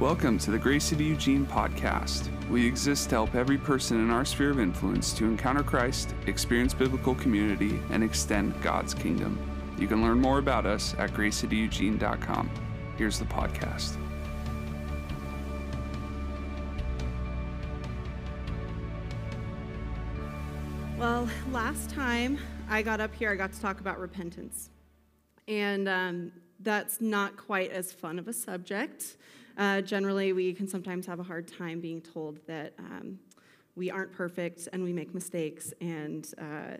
Welcome to the Grace City Eugene podcast. We exist to help every person in our sphere of influence to encounter Christ, experience biblical community, and extend God's kingdom. You can learn more about us at gracecityeugene.com. Here's the podcast. Well, last time I got up here, I got to talk about repentance. And um, that's not quite as fun of a subject. Uh, generally, we can sometimes have a hard time being told that um, we aren't perfect and we make mistakes, and uh,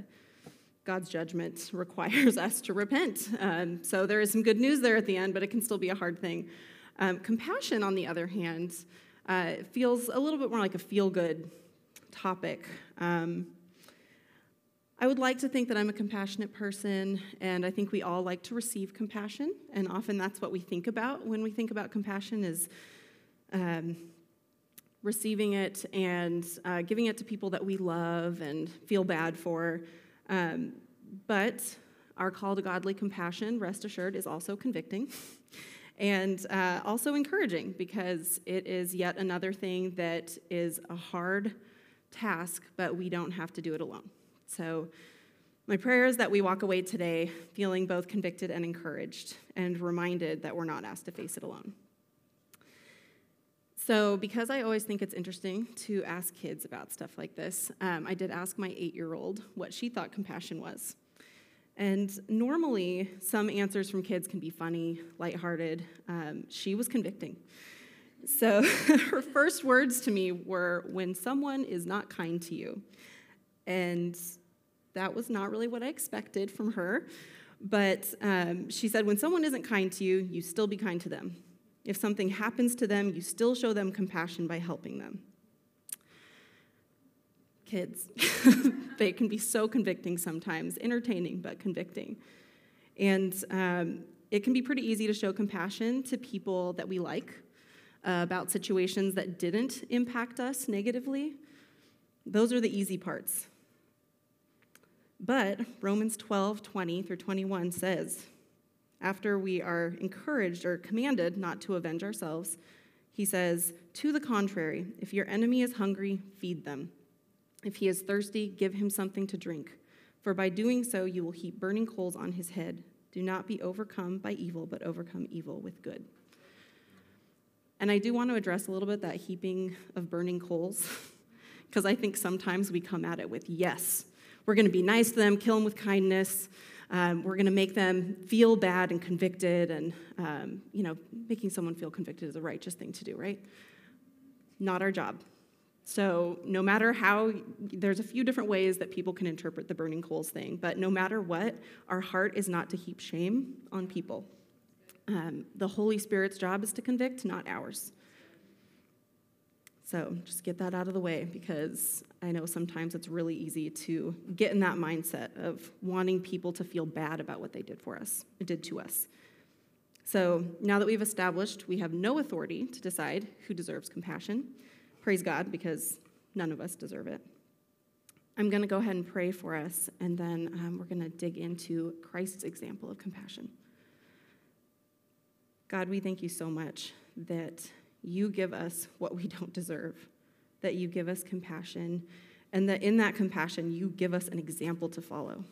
God's judgment requires us to repent. Um, so there is some good news there at the end, but it can still be a hard thing. Um, compassion, on the other hand, uh, feels a little bit more like a feel good topic. Um, I would like to think that I'm a compassionate person, and I think we all like to receive compassion, and often that's what we think about when we think about compassion is um, receiving it and uh, giving it to people that we love and feel bad for. Um, but our call to godly compassion, rest assured, is also convicting. and uh, also encouraging because it is yet another thing that is a hard task, but we don't have to do it alone. So, my prayer is that we walk away today feeling both convicted and encouraged and reminded that we're not asked to face it alone. So, because I always think it's interesting to ask kids about stuff like this, um, I did ask my eight year old what she thought compassion was. And normally, some answers from kids can be funny, lighthearted. Um, she was convicting. So, her first words to me were when someone is not kind to you. And that was not really what I expected from her. But um, she said, when someone isn't kind to you, you still be kind to them. If something happens to them, you still show them compassion by helping them. Kids, they can be so convicting sometimes, entertaining, but convicting. And um, it can be pretty easy to show compassion to people that we like uh, about situations that didn't impact us negatively. Those are the easy parts. But Romans 12, 20 through 21 says, after we are encouraged or commanded not to avenge ourselves, he says, To the contrary, if your enemy is hungry, feed them. If he is thirsty, give him something to drink. For by doing so, you will heap burning coals on his head. Do not be overcome by evil, but overcome evil with good. And I do want to address a little bit that heaping of burning coals, because I think sometimes we come at it with, yes, we're going to be nice to them, kill them with kindness. Um, we're going to make them feel bad and convicted, and um, you know, making someone feel convicted is a righteous thing to do, right? Not our job. So, no matter how, there's a few different ways that people can interpret the burning coals thing, but no matter what, our heart is not to heap shame on people. Um, the Holy Spirit's job is to convict, not ours. So just get that out of the way because I know sometimes it's really easy to get in that mindset of wanting people to feel bad about what they did for us, did to us. So now that we've established we have no authority to decide who deserves compassion, praise God because none of us deserve it. I'm going to go ahead and pray for us, and then um, we're going to dig into Christ's example of compassion. God, we thank you so much that you give us what we don't deserve, that you give us compassion, and that in that compassion, you give us an example to follow.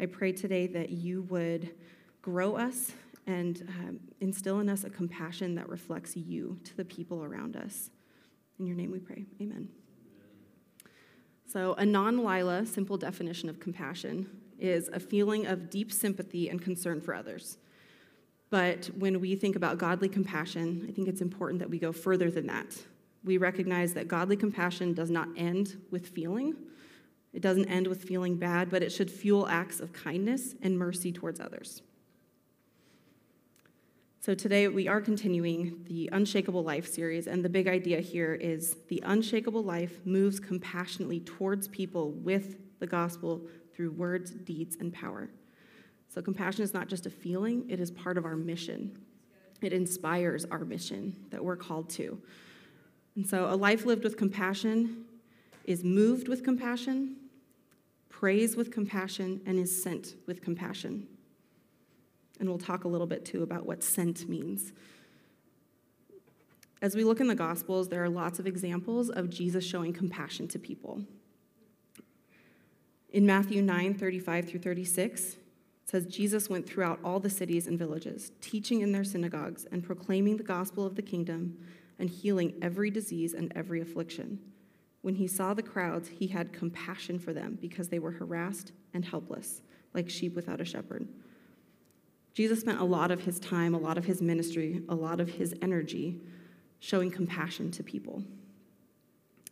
I pray today that you would grow us and um, instill in us a compassion that reflects you to the people around us. In your name we pray. Amen. So, a non Lila simple definition of compassion is a feeling of deep sympathy and concern for others. But when we think about godly compassion, I think it's important that we go further than that. We recognize that godly compassion does not end with feeling. It doesn't end with feeling bad, but it should fuel acts of kindness and mercy towards others. So today we are continuing the Unshakable Life series, and the big idea here is the unshakable life moves compassionately towards people with the gospel through words, deeds, and power. So, compassion is not just a feeling, it is part of our mission. It inspires our mission that we're called to. And so, a life lived with compassion is moved with compassion, prays with compassion, and is sent with compassion. And we'll talk a little bit too about what sent means. As we look in the Gospels, there are lots of examples of Jesus showing compassion to people. In Matthew 9 35 through 36, it says, Jesus went throughout all the cities and villages, teaching in their synagogues and proclaiming the gospel of the kingdom and healing every disease and every affliction. When he saw the crowds, he had compassion for them because they were harassed and helpless, like sheep without a shepherd. Jesus spent a lot of his time, a lot of his ministry, a lot of his energy showing compassion to people.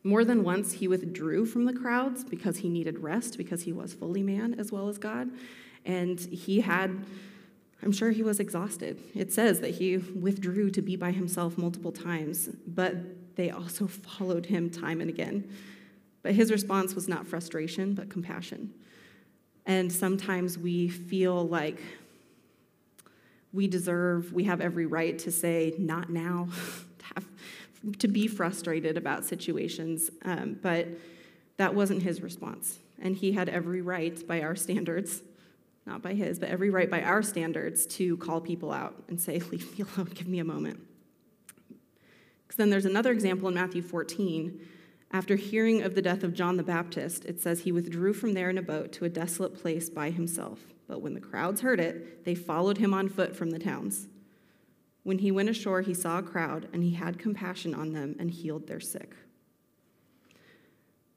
More than once, he withdrew from the crowds because he needed rest, because he was fully man as well as God. And he had, I'm sure he was exhausted. It says that he withdrew to be by himself multiple times, but they also followed him time and again. But his response was not frustration, but compassion. And sometimes we feel like we deserve, we have every right to say, not now, to, have, to be frustrated about situations. Um, but that wasn't his response. And he had every right by our standards, not by his, but every right by our standards to call people out and say, leave me alone, give me a moment. Because then there's another example in Matthew 14. After hearing of the death of John the Baptist, it says he withdrew from there in a boat to a desolate place by himself. But when the crowds heard it, they followed him on foot from the towns. When he went ashore, he saw a crowd, and he had compassion on them and healed their sick.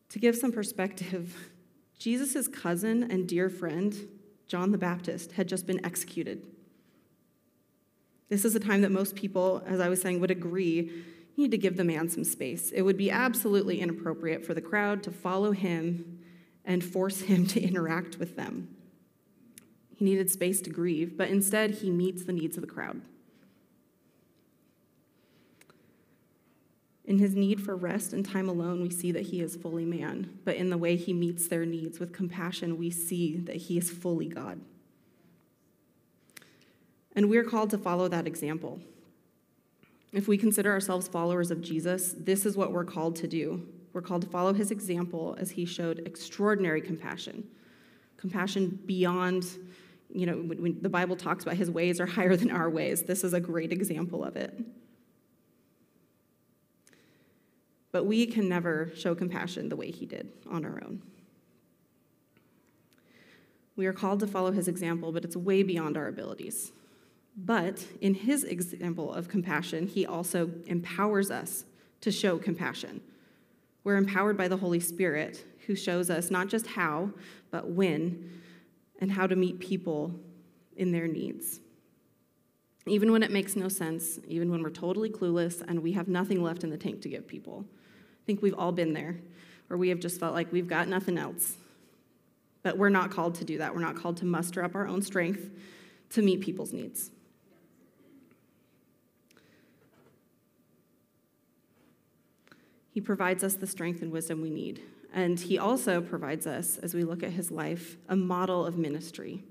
To give some perspective, Jesus' cousin and dear friend, John the Baptist, had just been executed. This is a time that most people, as I was saying, would agree you need to give the man some space. It would be absolutely inappropriate for the crowd to follow him and force him to interact with them. He needed space to grieve, but instead he meets the needs of the crowd. In his need for rest and time alone, we see that he is fully man, but in the way he meets their needs with compassion, we see that he is fully God. And we're called to follow that example. If we consider ourselves followers of Jesus, this is what we're called to do. We're called to follow his example as he showed extraordinary compassion, compassion beyond you know, when, the Bible talks about his ways are higher than our ways, this is a great example of it. But we can never show compassion the way he did on our own. We are called to follow his example, but it's way beyond our abilities. But in his example of compassion, he also empowers us to show compassion. We're empowered by the Holy Spirit, who shows us not just how, but when and how to meet people in their needs. Even when it makes no sense, even when we're totally clueless and we have nothing left in the tank to give people. Think we've all been there, where we have just felt like we've got nothing else. But we're not called to do that. We're not called to muster up our own strength to meet people's needs. He provides us the strength and wisdom we need. And he also provides us, as we look at his life, a model of ministry.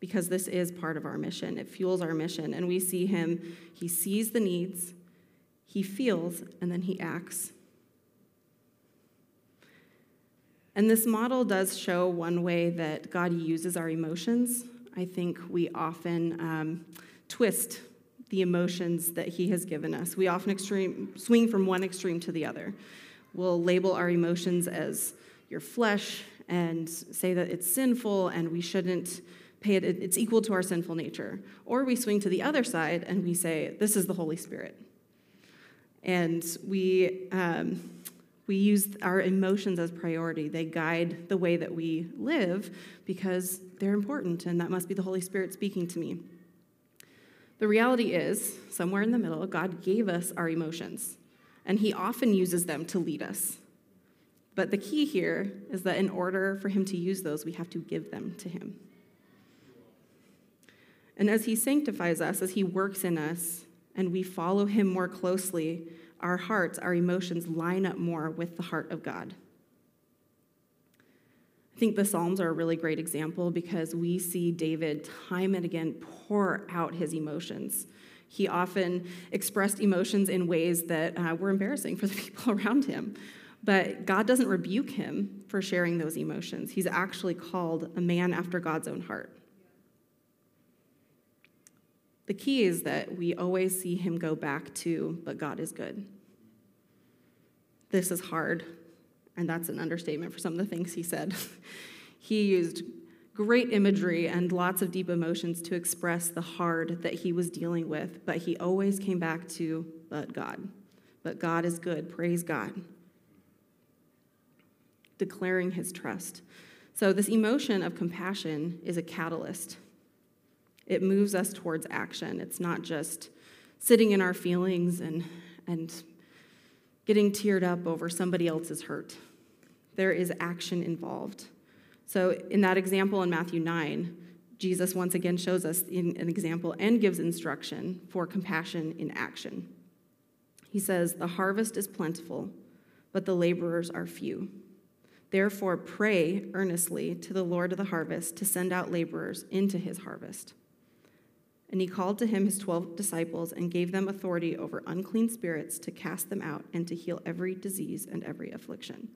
Because this is part of our mission. It fuels our mission. And we see him, he sees the needs, he feels, and then he acts. And this model does show one way that God uses our emotions. I think we often um, twist the emotions that He has given us. We often extreme, swing from one extreme to the other. We'll label our emotions as your flesh and say that it's sinful and we shouldn't pay it, it's equal to our sinful nature. Or we swing to the other side and we say, this is the Holy Spirit. And we, um, we use our emotions as priority. They guide the way that we live because they're important, and that must be the Holy Spirit speaking to me. The reality is, somewhere in the middle, God gave us our emotions and he often uses them to lead us. But the key here is that in order for him to use those, we have to give them to him. And as he sanctifies us, as he works in us, and we follow him more closely, our hearts, our emotions line up more with the heart of God. I think the Psalms are a really great example because we see David time and again pour out his emotions. He often expressed emotions in ways that uh, were embarrassing for the people around him. But God doesn't rebuke him for sharing those emotions. He's actually called a man after God's own heart. The key is that we always see him go back to, but God is good. This is hard, and that's an understatement for some of the things he said. he used great imagery and lots of deep emotions to express the hard that he was dealing with, but he always came back to, but God. But God is good. Praise God. Declaring his trust. So, this emotion of compassion is a catalyst. It moves us towards action. It's not just sitting in our feelings and, and getting teared up over somebody else's hurt. There is action involved. So, in that example in Matthew 9, Jesus once again shows us an example and gives instruction for compassion in action. He says, The harvest is plentiful, but the laborers are few. Therefore, pray earnestly to the Lord of the harvest to send out laborers into his harvest. And he called to him his twelve disciples and gave them authority over unclean spirits to cast them out and to heal every disease and every affliction.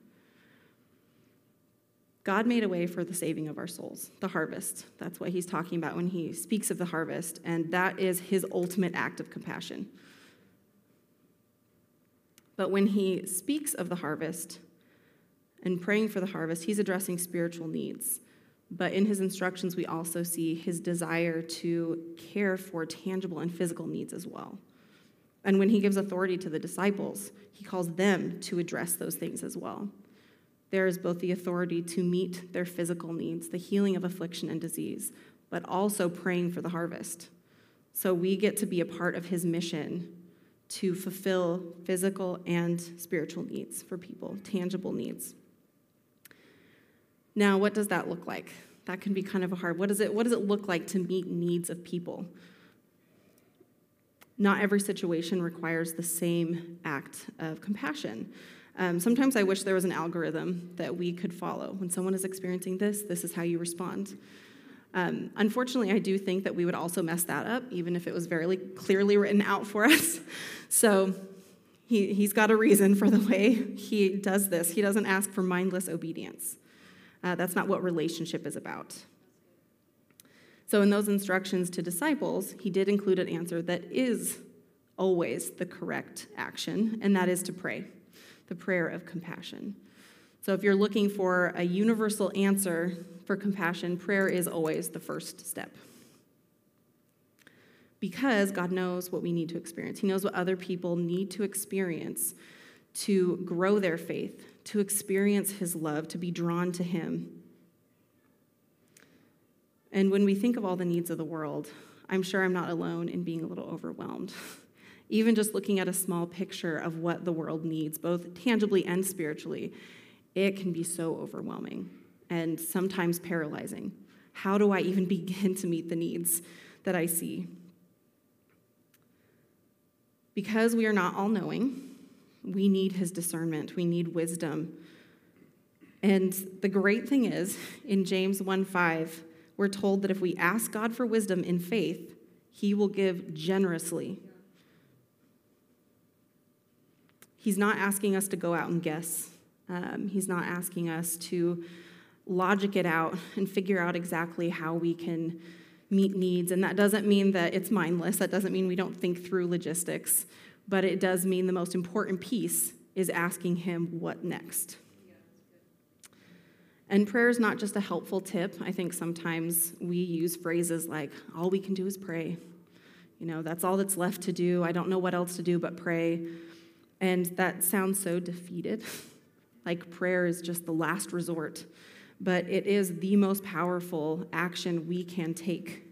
God made a way for the saving of our souls, the harvest. That's what he's talking about when he speaks of the harvest, and that is his ultimate act of compassion. But when he speaks of the harvest and praying for the harvest, he's addressing spiritual needs. But in his instructions, we also see his desire to care for tangible and physical needs as well. And when he gives authority to the disciples, he calls them to address those things as well. There is both the authority to meet their physical needs, the healing of affliction and disease, but also praying for the harvest. So we get to be a part of his mission to fulfill physical and spiritual needs for people, tangible needs. Now, what does that look like? That can be kind of a hard. What does it what does it look like to meet needs of people? Not every situation requires the same act of compassion. Um, sometimes I wish there was an algorithm that we could follow. When someone is experiencing this, this is how you respond. Um, unfortunately, I do think that we would also mess that up, even if it was very clearly written out for us. So he, he's got a reason for the way he does this. He doesn't ask for mindless obedience. Uh, that's not what relationship is about. So, in those instructions to disciples, he did include an answer that is always the correct action, and that is to pray, the prayer of compassion. So, if you're looking for a universal answer for compassion, prayer is always the first step. Because God knows what we need to experience, He knows what other people need to experience to grow their faith, to experience His love, to be drawn to Him. And when we think of all the needs of the world, I'm sure I'm not alone in being a little overwhelmed. Even just looking at a small picture of what the world needs, both tangibly and spiritually, it can be so overwhelming and sometimes paralyzing. How do I even begin to meet the needs that I see? Because we are not all knowing, we need his discernment, we need wisdom. And the great thing is, in James 1 5, we're told that if we ask God for wisdom in faith, he will give generously. He's not asking us to go out and guess. Um, he's not asking us to logic it out and figure out exactly how we can meet needs. And that doesn't mean that it's mindless. That doesn't mean we don't think through logistics but it does mean the most important piece is asking Him what next. And prayer is not just a helpful tip. I think sometimes we use phrases like, all we can do is pray. You know, that's all that's left to do. I don't know what else to do but pray. And that sounds so defeated. like prayer is just the last resort. But it is the most powerful action we can take.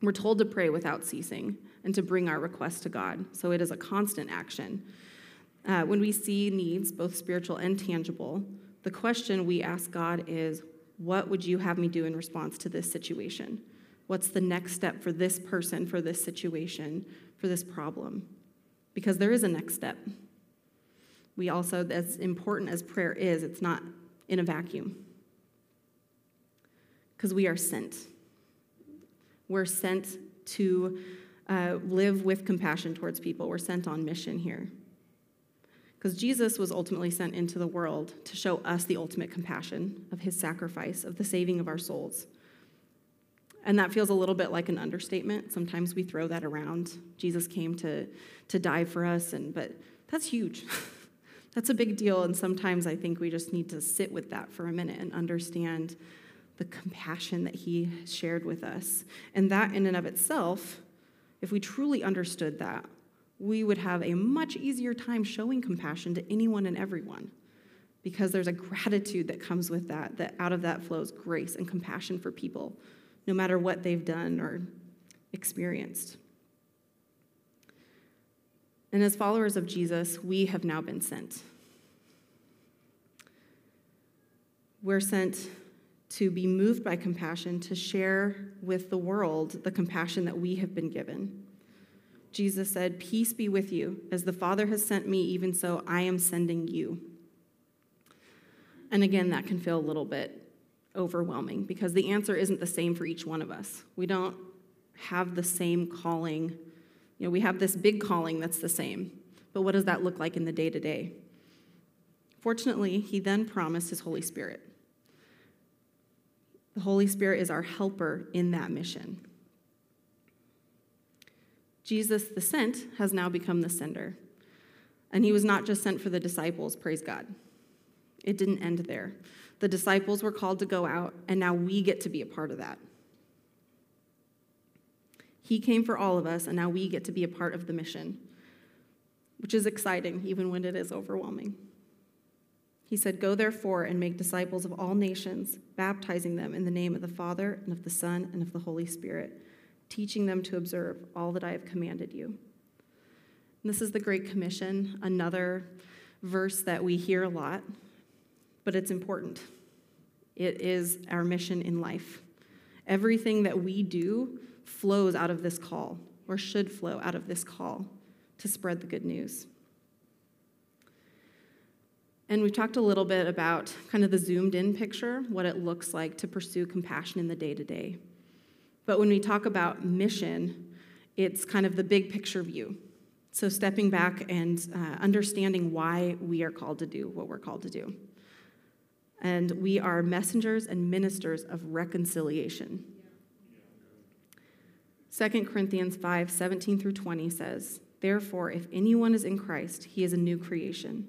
We're told to pray without ceasing and to bring our requests to God. So it is a constant action. Uh, when we see needs, both spiritual and tangible, the question we ask God is, What would you have me do in response to this situation? What's the next step for this person, for this situation, for this problem? Because there is a next step. We also, as important as prayer is, it's not in a vacuum. Because we are sent. We're sent to uh, live with compassion towards people. We're sent on mission here. Because Jesus was ultimately sent into the world to show us the ultimate compassion of his sacrifice, of the saving of our souls. And that feels a little bit like an understatement. Sometimes we throw that around. Jesus came to, to die for us, and, but that's huge. that's a big deal. And sometimes I think we just need to sit with that for a minute and understand the compassion that he shared with us. And that, in and of itself, if we truly understood that, we would have a much easier time showing compassion to anyone and everyone because there's a gratitude that comes with that, that out of that flows grace and compassion for people, no matter what they've done or experienced. And as followers of Jesus, we have now been sent. We're sent to be moved by compassion, to share with the world the compassion that we have been given. Jesus said, Peace be with you. As the Father has sent me, even so I am sending you. And again, that can feel a little bit overwhelming because the answer isn't the same for each one of us. We don't have the same calling. You know, we have this big calling that's the same, but what does that look like in the day to day? Fortunately, he then promised his Holy Spirit. The Holy Spirit is our helper in that mission. Jesus, the sent, has now become the sender. And he was not just sent for the disciples, praise God. It didn't end there. The disciples were called to go out, and now we get to be a part of that. He came for all of us, and now we get to be a part of the mission, which is exciting, even when it is overwhelming. He said, Go therefore and make disciples of all nations, baptizing them in the name of the Father, and of the Son, and of the Holy Spirit, teaching them to observe all that I have commanded you. And this is the Great Commission, another verse that we hear a lot but it's important. It is our mission in life. Everything that we do flows out of this call, or should flow out of this call to spread the good news. And we've talked a little bit about kind of the zoomed in picture, what it looks like to pursue compassion in the day to day. But when we talk about mission, it's kind of the big picture view. So stepping back and uh, understanding why we are called to do what we're called to do and we are messengers and ministers of reconciliation. 2 Corinthians 5 17 through 20 says, Therefore, if anyone is in Christ, he is a new creation.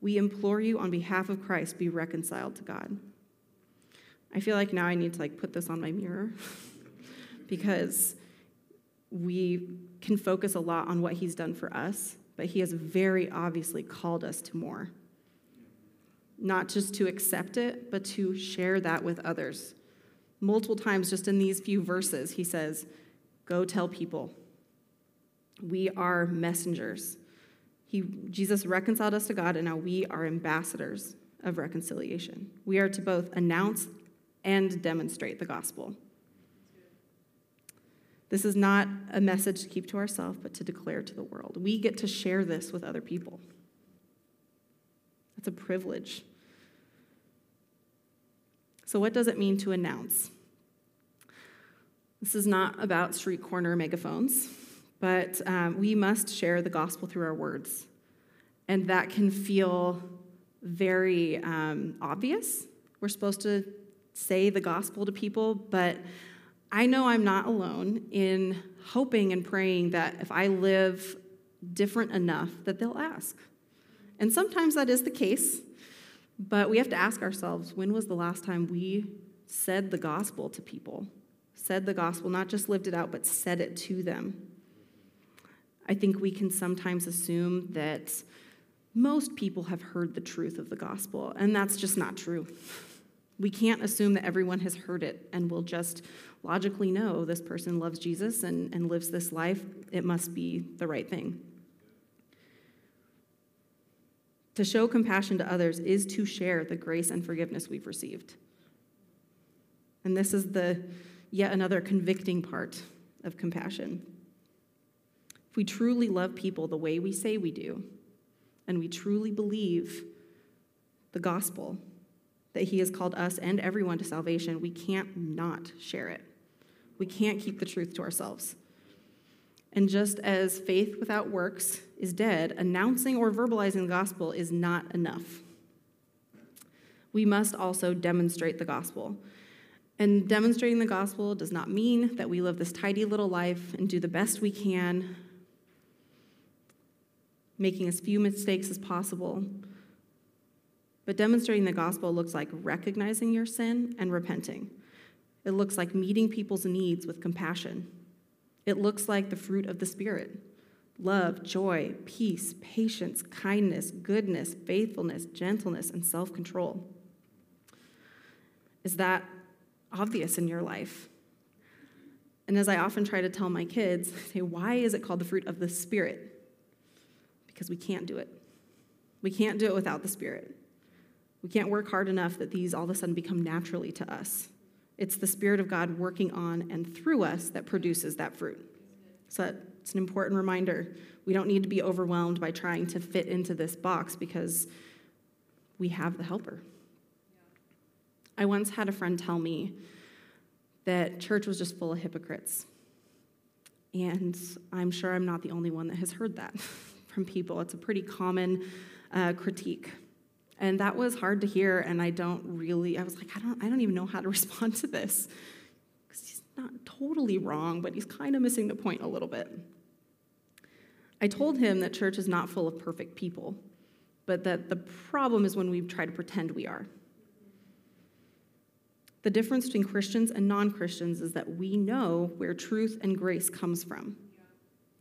We implore you on behalf of Christ, be reconciled to God. I feel like now I need to like put this on my mirror because we can focus a lot on what he's done for us, but he has very obviously called us to more not just to accept it, but to share that with others. Multiple times, just in these few verses, he says, Go tell people. We are messengers. He, Jesus reconciled us to God, and now we are ambassadors of reconciliation. We are to both announce and demonstrate the gospel. This is not a message to keep to ourselves, but to declare to the world. We get to share this with other people. That's a privilege. So, what does it mean to announce? This is not about street corner megaphones, but um, we must share the gospel through our words. And that can feel very um, obvious. We're supposed to say the gospel to people, but I know I'm not alone in hoping and praying that if I live different enough, that they'll ask. And sometimes that is the case, but we have to ask ourselves when was the last time we said the gospel to people? Said the gospel, not just lived it out, but said it to them. I think we can sometimes assume that most people have heard the truth of the gospel, and that's just not true. We can't assume that everyone has heard it and will just logically know this person loves Jesus and, and lives this life. It must be the right thing. To show compassion to others is to share the grace and forgiveness we've received. And this is the yet another convicting part of compassion. We truly love people the way we say we do, and we truly believe the gospel, that He has called us and everyone to salvation, we can't not share it. We can't keep the truth to ourselves. And just as faith without works is dead, announcing or verbalizing the gospel is not enough. We must also demonstrate the gospel. And demonstrating the gospel does not mean that we live this tidy little life and do the best we can, making as few mistakes as possible. But demonstrating the gospel looks like recognizing your sin and repenting. It looks like meeting people's needs with compassion. It looks like the fruit of the Spirit love, joy, peace, patience, kindness, goodness, faithfulness, gentleness, and self control. Is that obvious in your life? And as I often try to tell my kids, I say, why is it called the fruit of the Spirit? Because we can't do it. We can't do it without the Spirit. We can't work hard enough that these all of a sudden become naturally to us. It's the Spirit of God working on and through us that produces that fruit. So it's an important reminder. We don't need to be overwhelmed by trying to fit into this box because we have the helper. I once had a friend tell me that church was just full of hypocrites. And I'm sure I'm not the only one that has heard that from people. It's a pretty common uh, critique. And that was hard to hear, and I don't really, I was like, I don't, I don't even know how to respond to this. Because he's not totally wrong, but he's kind of missing the point a little bit. I told him that church is not full of perfect people, but that the problem is when we try to pretend we are. The difference between Christians and non Christians is that we know where truth and grace comes from,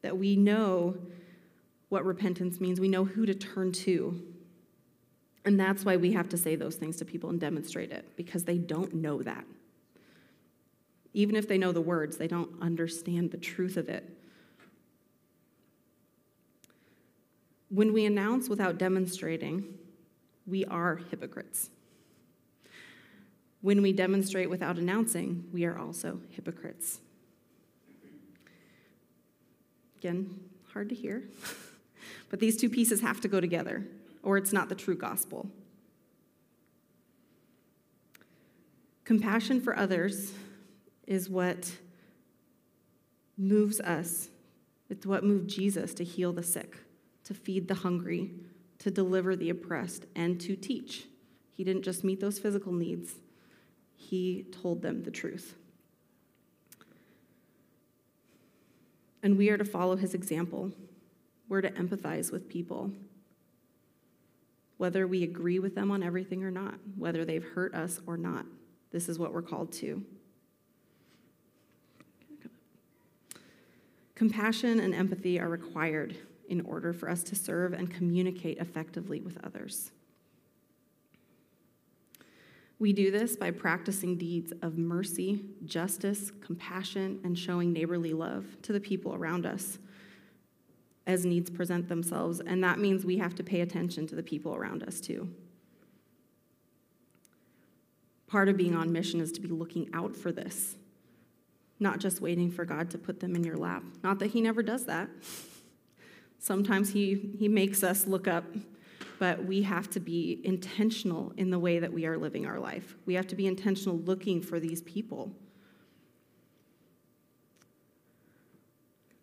that we know what repentance means, we know who to turn to and that's why we have to say those things to people and demonstrate it, because they don't know that. Even if they know the words, they don't understand the truth of it. When we announce without demonstrating, we are hypocrites. When we demonstrate without announcing, we are also hypocrites. Again, hard to hear, but these two pieces have to go together or it's not the true gospel. Compassion for others is what moves us. It's what moved Jesus to heal the sick, to feed the hungry, to deliver the oppressed, and to teach. He didn't just meet those physical needs, he told them the truth. And we are to follow his example. We're to empathize with people whether we agree with them on everything or not, whether they've hurt us or not. This is what we're called to. Compassion and empathy are required in order for us to serve and communicate effectively with others. We do this by practicing deeds of mercy, justice, compassion, and showing neighborly love to the people around us as needs present themselves, and that means we have to pay attention to the people around us too. Part of being on mission is to be looking out for this, not just waiting for God to put them in your lap. Not that He never does that. Sometimes He, he makes us look up, but we have to be intentional in the way that we are living our life. We have to be intentional looking for these people.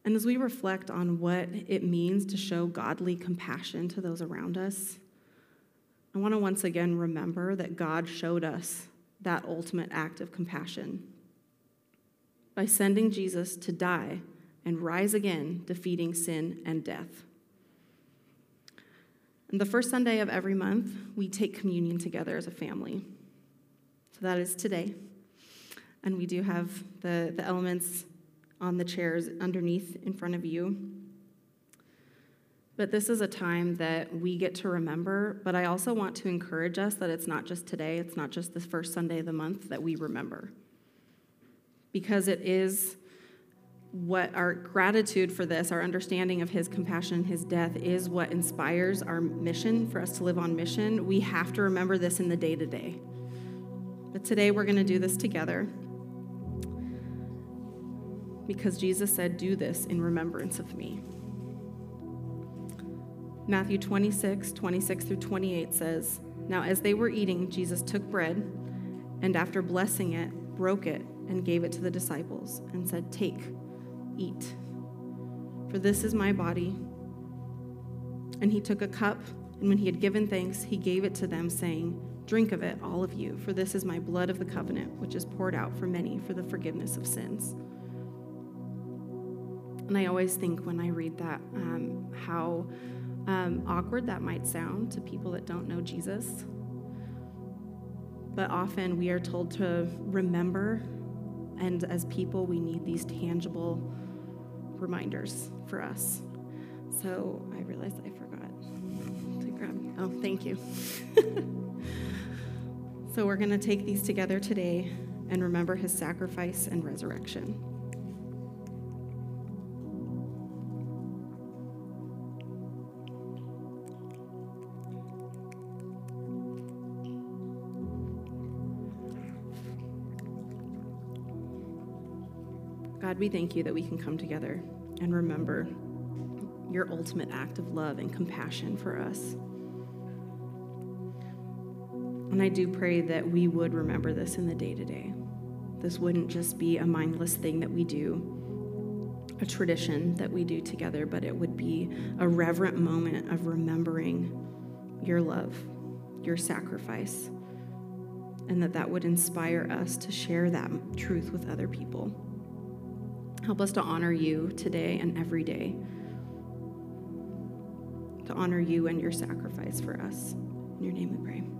And as we reflect on what it means to show godly compassion to those around us, I want to once again remember that God showed us that ultimate act of compassion by sending Jesus to die and rise again, defeating sin and death. And the first Sunday of every month, we take communion together as a family. So that is today. And we do have the, the elements on the chairs underneath in front of you. But this is a time that we get to remember, but I also want to encourage us that it's not just today, it's not just the first Sunday of the month that we remember. Because it is what our gratitude for this, our understanding of his compassion, his death, is what inspires our mission for us to live on mission. We have to remember this in the day to day. But today we're going to do this together. Because Jesus said, Do this in remembrance of me. Matthew 26, 26 through 28 says, Now as they were eating, Jesus took bread, and after blessing it, broke it, and gave it to the disciples, and said, Take, eat. For this is my body. And he took a cup, and when he had given thanks, he gave it to them, saying, Drink of it, all of you, for this is my blood of the covenant, which is poured out for many for the forgiveness of sins. And I always think when I read that um, how um, awkward that might sound to people that don't know Jesus. But often we are told to remember, and as people, we need these tangible reminders for us. So I realized I forgot to grab. Oh, thank you. so we're going to take these together today and remember his sacrifice and resurrection. God, we thank you that we can come together and remember your ultimate act of love and compassion for us. And I do pray that we would remember this in the day to day. This wouldn't just be a mindless thing that we do, a tradition that we do together, but it would be a reverent moment of remembering your love, your sacrifice, and that that would inspire us to share that truth with other people. Help us to honor you today and every day, to honor you and your sacrifice for us. In your name we pray.